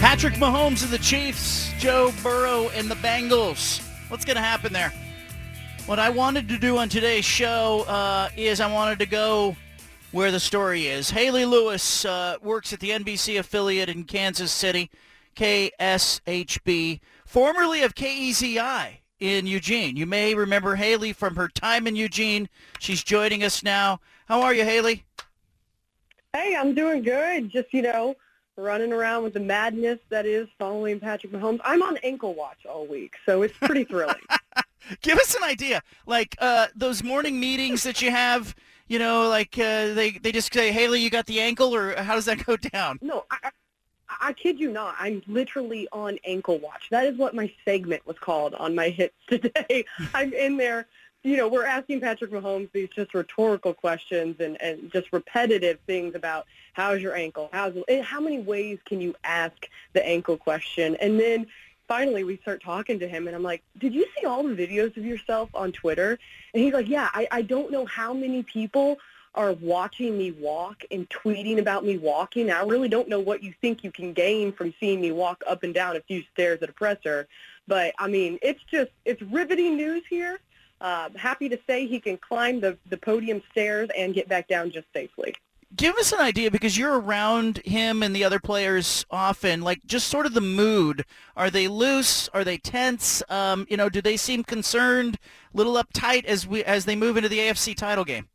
Patrick Mahomes and the Chiefs, Joe Burrow and the Bengals. What's going to happen there? What I wanted to do on today's show uh, is I wanted to go where the story is. Haley Lewis uh, works at the NBC affiliate in Kansas City, KSHB, formerly of KEZI in Eugene. You may remember Haley from her time in Eugene. She's joining us now. How are you, Haley? Hey, I'm doing good. Just, you know, running around with the madness that is following Patrick Mahomes. I'm on ankle watch all week, so it's pretty thrilling. Give us an idea, like uh, those morning meetings that you have. You know, like uh, they they just say, "Haley, you got the ankle," or how does that go down? No, I, I, I kid you not. I'm literally on ankle watch. That is what my segment was called on my hits today. I'm in there you know, we're asking Patrick Mahomes these just rhetorical questions and, and just repetitive things about how's your ankle, how's eh, how many ways can you ask the ankle question, and then finally we start talking to him, and I'm like, did you see all the videos of yourself on Twitter? And he's like, yeah, I, I don't know how many people are watching me walk and tweeting about me walking. I really don't know what you think you can gain from seeing me walk up and down a few stairs at a presser. But I mean, it's just it's riveting news here uh, happy to say he can climb the, the podium stairs and get back down just safely. Give us an idea because you're around him and the other players often. Like just sort of the mood. Are they loose? Are they tense? Um, you know, do they seem concerned, a little uptight as we as they move into the AFC title game?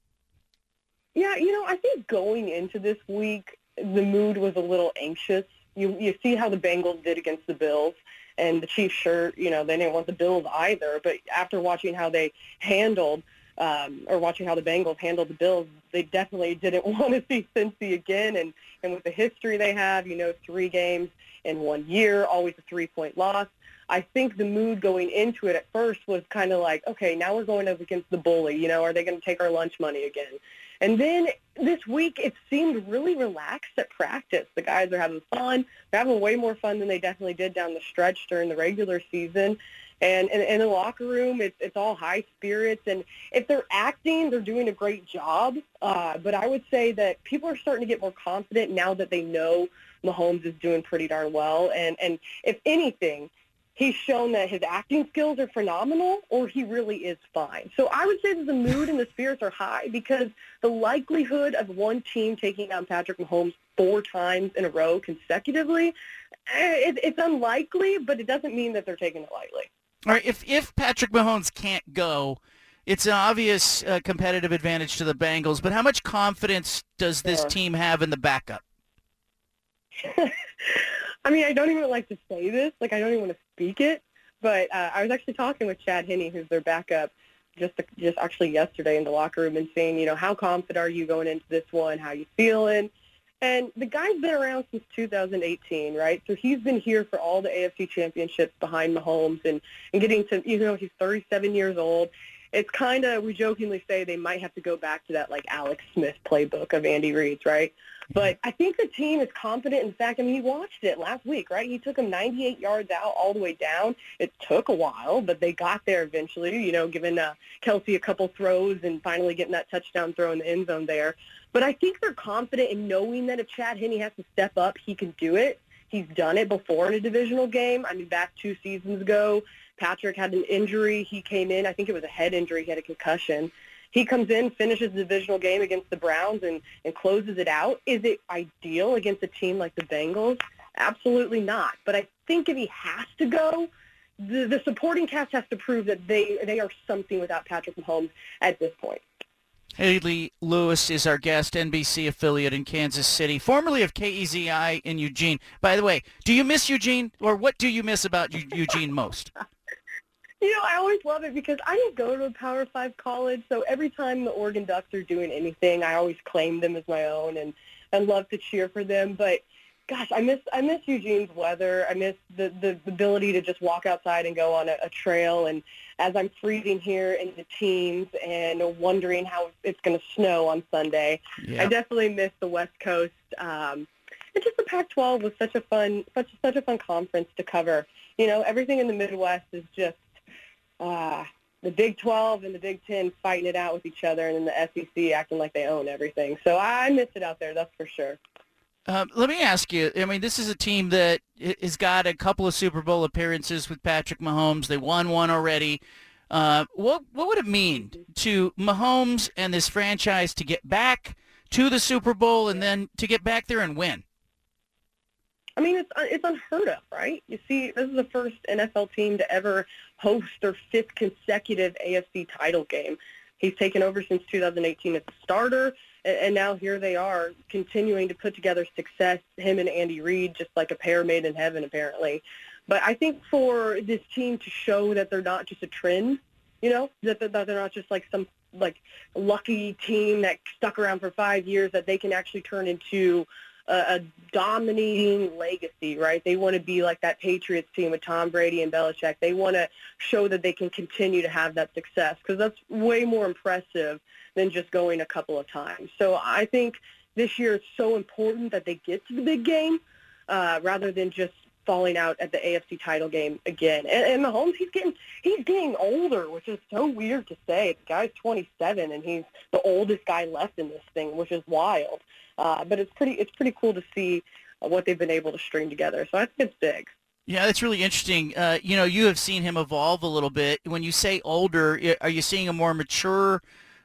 Yeah, you know, I think going into this week, the mood was a little anxious. You you see how the Bengals did against the Bills and the Chiefs shirt, you know, they didn't want the Bills either. But after watching how they handled um, or watching how the Bengals handled the Bills, they definitely didn't want to see Cincy again. And, and with the history they have, you know, three games in one year, always a three-point loss. I think the mood going into it at first was kind of like, okay, now we're going up against the bully. You know, are they going to take our lunch money again? And then this week, it seemed really relaxed at practice. The guys are having fun. They're having way more fun than they definitely did down the stretch during the regular season. And in the locker room, it's, it's all high spirits. And if they're acting, they're doing a great job. Uh, but I would say that people are starting to get more confident now that they know Mahomes is doing pretty darn well. And, and if anything, he's shown that his acting skills are phenomenal or he really is fine. So I would say that the mood and the spirits are high because the likelihood of one team taking down Patrick Mahomes four times in a row consecutively, eh, it, it's unlikely, but it doesn't mean that they're taking it lightly. All right, if, if Patrick Mahomes can't go, it's an obvious uh, competitive advantage to the Bengals, but how much confidence does this sure. team have in the backup? I mean, I don't even like to say this. Like, I don't even want to speak it. But uh, I was actually talking with Chad Henne, who's their backup, just just actually yesterday in the locker room and saying, you know, how confident are you going into this one? How you feeling? And the guy's been around since 2018, right? So he's been here for all the AFC championships behind Mahomes and, and getting to, you know, he's 37 years old it's kind of we jokingly say they might have to go back to that like Alex Smith playbook of Andy Reid's, right? But I think the team is confident in fact. I mean, he watched it last week, right? He took him 98 yards out all the way down. It took a while, but they got there eventually. You know, giving uh, Kelce a couple throws and finally getting that touchdown throw in the end zone there. But I think they're confident in knowing that if Chad Henne has to step up, he can do it. He's done it before in a divisional game. I mean, back two seasons ago, Patrick had an injury. He came in. I think it was a head injury. He had a concussion. He comes in, finishes the divisional game against the Browns, and, and closes it out. Is it ideal against a team like the Bengals? Absolutely not. But I think if he has to go, the, the supporting cast has to prove that they they are something without Patrick Mahomes at this point. Haley Lewis is our guest, NBC affiliate in Kansas City, formerly of KEZI in Eugene. By the way, do you miss Eugene, or what do you miss about Eugene most? You know, I always love it because I didn't go to a Power Five college, so every time the Oregon Ducks are doing anything, I always claim them as my own and and love to cheer for them. But gosh, I miss I miss Eugene's weather. I miss the the ability to just walk outside and go on a, a trail. And as I'm freezing here in the teens and wondering how it's going to snow on Sunday, yeah. I definitely miss the West Coast. Um, and just the Pac-12 was such a fun such such a fun conference to cover. You know, everything in the Midwest is just uh, the Big 12 and the Big 10 fighting it out with each other, and then the SEC acting like they own everything. So I miss it out there, that's for sure. Um, let me ask you. I mean, this is a team that has got a couple of Super Bowl appearances with Patrick Mahomes. They won one already. Uh, what what would it mean to Mahomes and this franchise to get back to the Super Bowl and then to get back there and win? I mean, it's uh, it's unheard of, right? You see, this is the first NFL team to ever host their fifth consecutive AFC title game. He's taken over since 2018 as a starter, and now here they are continuing to put together success. Him and Andy Reid, just like a pair made in heaven, apparently. But I think for this team to show that they're not just a trend, you know, that that they're not just like some like lucky team that stuck around for five years, that they can actually turn into a, a dominating legacy, right? They want to be like that Patriots team with Tom Brady and Belichick. They want to show that they can continue to have that success because that's way more impressive than just going a couple of times. So I think this year it's so important that they get to the big game uh, rather than just falling out at the AFC title game again. And, and Mahomes, he's getting he's getting older, which is so weird to say. The guy's 27 and he's the oldest guy left in this thing, which is wild. Uh, but it's pretty it's pretty cool to see what they've been able to string together. So I think it's big. Yeah, that's really interesting. Uh, you know, you have seen him evolve a little bit. When you say older, are you seeing a more mature,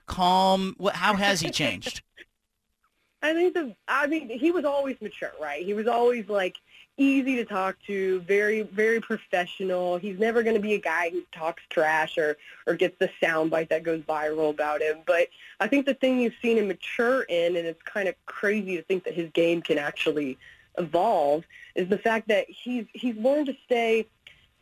calm? How has he changed? I think the. I mean, he was always mature, right? He was always like easy to talk to, very, very professional. He's never going to be a guy who talks trash or, or gets the soundbite that goes viral about him. But I think the thing you've seen him mature in, and it's kind of crazy to think that his game can actually evolve, is the fact that he's he's learned to stay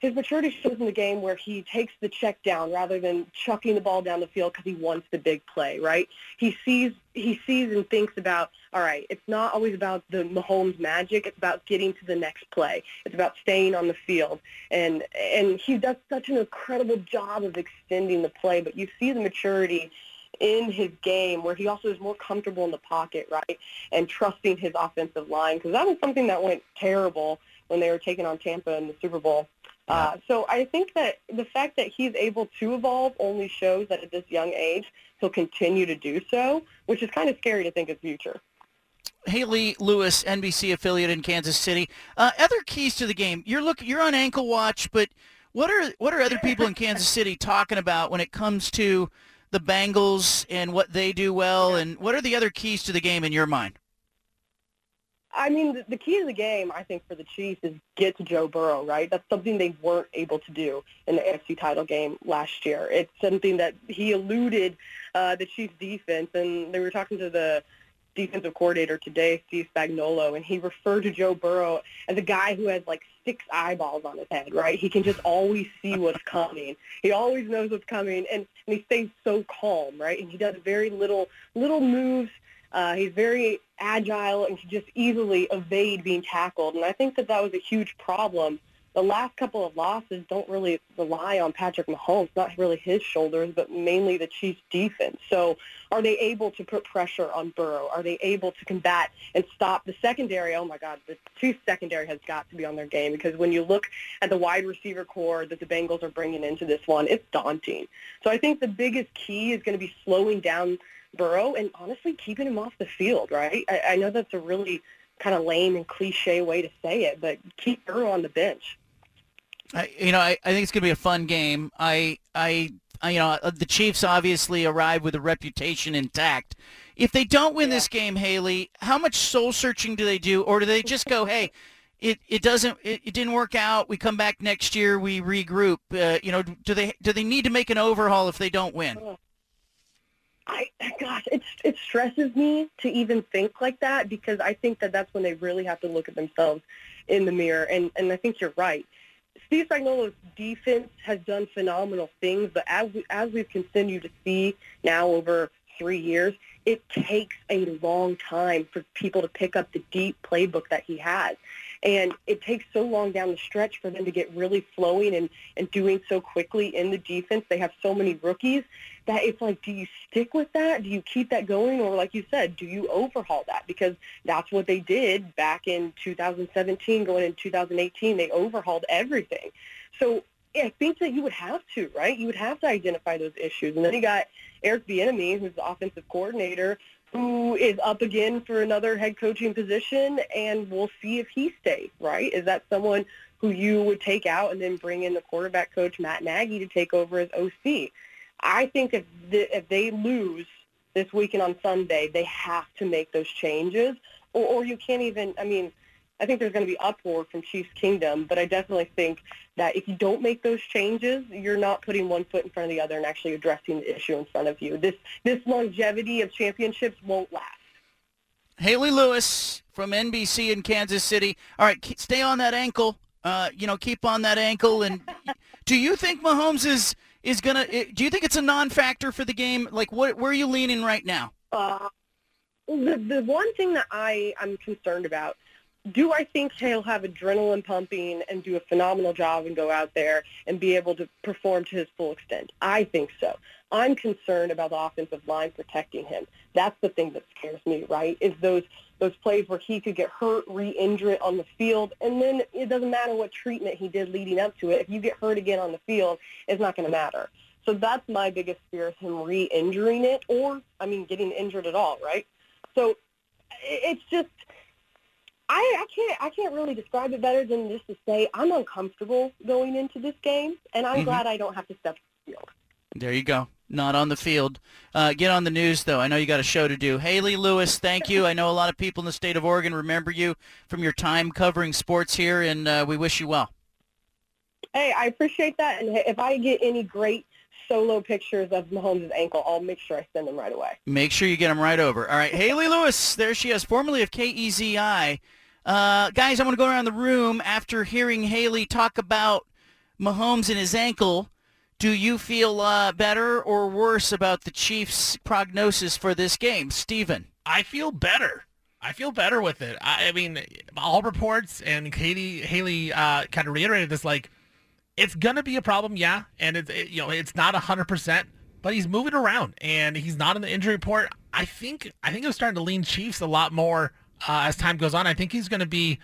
his maturity shows in the game where he takes the check down rather than chucking the ball down the field because he wants the big play, right? He sees he sees and thinks about, all right, it's not always about the Mahomes magic, it's about getting to the next play. It's about staying on the field. And and he does such an incredible job of extending the play, but you see the maturity in his game where he also is more comfortable in the pocket, right? And trusting his offensive line because that was something that went terrible when they were taking on Tampa in the Super Bowl uh, so I think that the fact that he's able to evolve only shows that at this young age he'll continue to do so, which is kind of scary to think of future. Haley Lewis, NBC affiliate in Kansas City. Uh, other keys to the game. You're look. You're on ankle watch, but what are what are other people in Kansas City talking about when it comes to the Bengals and what they do well, and what are the other keys to the game in your mind? I mean, the, key to the game, I think, for the Chiefs is get to Joe Burrow, right? That's something they weren't able to do in the AFC title game last year. It's something that he eluded uh, the Chiefs defense, and they were talking to the defensive coordinator today, Steve Spagnuolo, and he referred to Joe Burrow as a guy who has like six eyeballs on his head, right? He can just always see what's coming. He always knows what's coming, and, and he stays so calm, right? And he does very little little moves – uh, he's very agile and can just easily evade being tackled. And I think that that was a huge problem. The last couple of losses don't really rely on Patrick Mahomes, not really his shoulders, but mainly the Chiefs' defense. So are they able to put pressure on Burrow? Are they able to combat and stop the secondary? Oh, my God, the Chiefs' secondary has got to be on their game because when you look at the wide receiver corps that the Bengals are bringing into this one, it's daunting. So I think the biggest key is going to be slowing down – Burrow and honestly keeping him off the field, right? I, I know that's a really kind of lame and cliche way to say it, but keep Burrow on the bench. I, you know, I, I think it's going to be a fun game. I, I, I, you know, uh, the Chiefs obviously arrive with a reputation intact. If they don't win yeah. this game, Haley, how much soul searching do they do, or do they just go, hey? It, it doesn't it, it didn't work out. We come back next year. We regroup. Uh, you know, do they do they need to make an overhaul if they don't win? I gosh, it it stresses me to even think like that because I think that that's when they really have to look at themselves in the mirror. And and I think you're right. Steve Spagnuolo's defense has done phenomenal things, but as we, as we've continued to see now over three years, it takes a long time for people to pick up the deep playbook that he has. And it takes so long down the stretch for them to get really flowing and, and doing so quickly in the defense. They have so many rookies that it's like, do you stick with that? Do you keep that going? Or like you said, do you overhaul that? Because that's what they did back in 2017, going in 2018. They overhauled everything. So I think that you would have to, right? You would have to identify those issues. And then you got Eric Bieniemy, who's the offensive coordinator, who is up again for another head coaching position, and we'll see if he stays, right? Is that someone who you would take out and then bring in the quarterback coach, Matt Nagy, to take over as OC? I think if, the, if they lose this weekend on Sunday, they have to make those changes, or, or you can't even, I mean, I think there's going to be uproar from Chiefs Kingdom, but I definitely think that if you don't make those changes, you're not putting one foot in front of the other and actually addressing the issue in front of you. This this longevity of championships won't last. Haley Lewis from NBC in Kansas City. All right, stay on that ankle. Uh, you know, keep on that ankle. And do you think Mahomes is is gonna? Do you think it's a non-factor for the game? Like, what where are you leaning right now? Uh, the the one thing that I I'm concerned about do I think he'll have adrenaline pumping and do a phenomenal job and go out there and be able to perform to his full extent? I think so. I'm concerned about the offensive line protecting him. That's the thing that scares me, right? Is those those plays where he could get hurt, re-injure it on the field, and then it doesn't matter what treatment he did leading up to it. If you get hurt again on the field, it's not going to matter. So that's my biggest fear is him re-injuring it or, I mean, getting injured at all, right? So it's just – I, I can't I can't really describe it better than just to say I'm uncomfortable going into this game, and I'm mm-hmm. glad I don't have to step on the field. There you go. Not on the field. Uh, get on the news, though. I know you got a show to do. Haley Lewis, thank you. I know a lot of people in the state of Oregon remember you from your time covering sports here, and uh, we wish you well. Hey, I appreciate that. And if I get any great solo pictures of Mahomes' ankle, I'll make sure I send them right away. Make sure you get them right over. All right, Haley Lewis, there she is, formerly of KEZI. Uh, guys, I want to go around the room after hearing Haley talk about Mahomes and his ankle. Do you feel uh, better or worse about the Chiefs' prognosis for this game, Steven? I feel better. I feel better with it. I, I mean, all reports and Katie Haley uh, kind of reiterated this. Like, it's gonna be a problem, yeah, and it's it, you know it's not hundred percent, but he's moving around and he's not in the injury report. I think I think I'm starting to lean Chiefs a lot more uh, as time goes on. I think he's going to be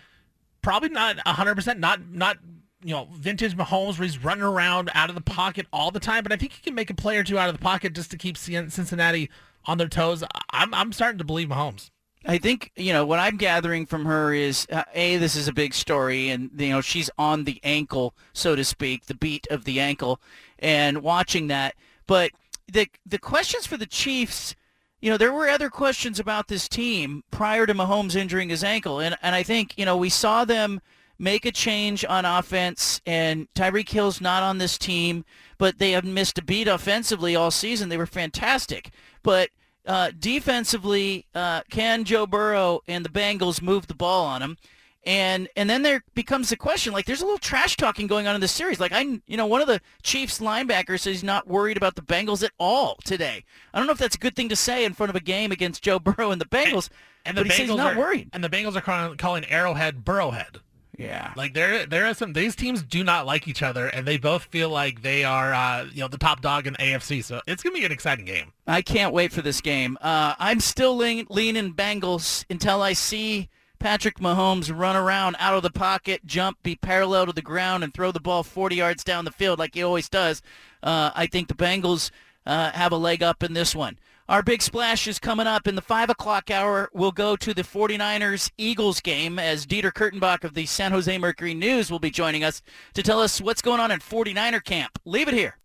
probably not 100%, not not you know vintage Mahomes where he's running around out of the pocket all the time, but I think he can make a play or two out of the pocket just to keep Cincinnati on their toes. I'm I'm starting to believe Mahomes. I think you know what I'm gathering from her is uh, a this is a big story, and you know she's on the ankle, so to speak, the beat of the ankle, and watching that. But the the questions for the Chiefs you know, there were other questions about this team prior to Mahomes injuring his ankle. And, and I think, you know, we saw them make a change on offense, and Tyreek Hill's not on this team, but they have missed a beat offensively all season. They were fantastic. But uh, defensively, uh, can Joe Burrow and the Bengals move the ball on him? And and then there becomes the question like there's a little trash talking going on in this series. Like I you know one of the Chiefs linebackers says he's not worried about the Bengals at all today. I don't know if that's a good thing to say in front of a game against Joe Burrow and the Bengals. And, and the Bengals he's not are, worried. And the Bengals are calling, calling Arrowhead Burrowhead. Yeah. Like there there are some these teams do not like each other and they both feel like they are uh, you know the top dog in AFC. So it's going to be an exciting game. I can't wait for this game. Uh, I'm still lean, leaning Bengals until I see Patrick Mahomes run around out of the pocket, jump, be parallel to the ground, and throw the ball 40 yards down the field like he always does, uh, I think the Bengals uh, have a leg up in this one. Our big splash is coming up in the 5 o'clock hour. We'll go to the 49ers-Eagles game as Dieter Kurtenbach of the San Jose Mercury News will be joining us to tell us what's going on in 49er camp. Leave it here.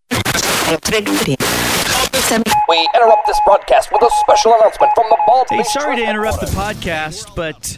We interrupt this broadcast with a special announcement from the Bald Hey, sorry to interrupt the podcast, but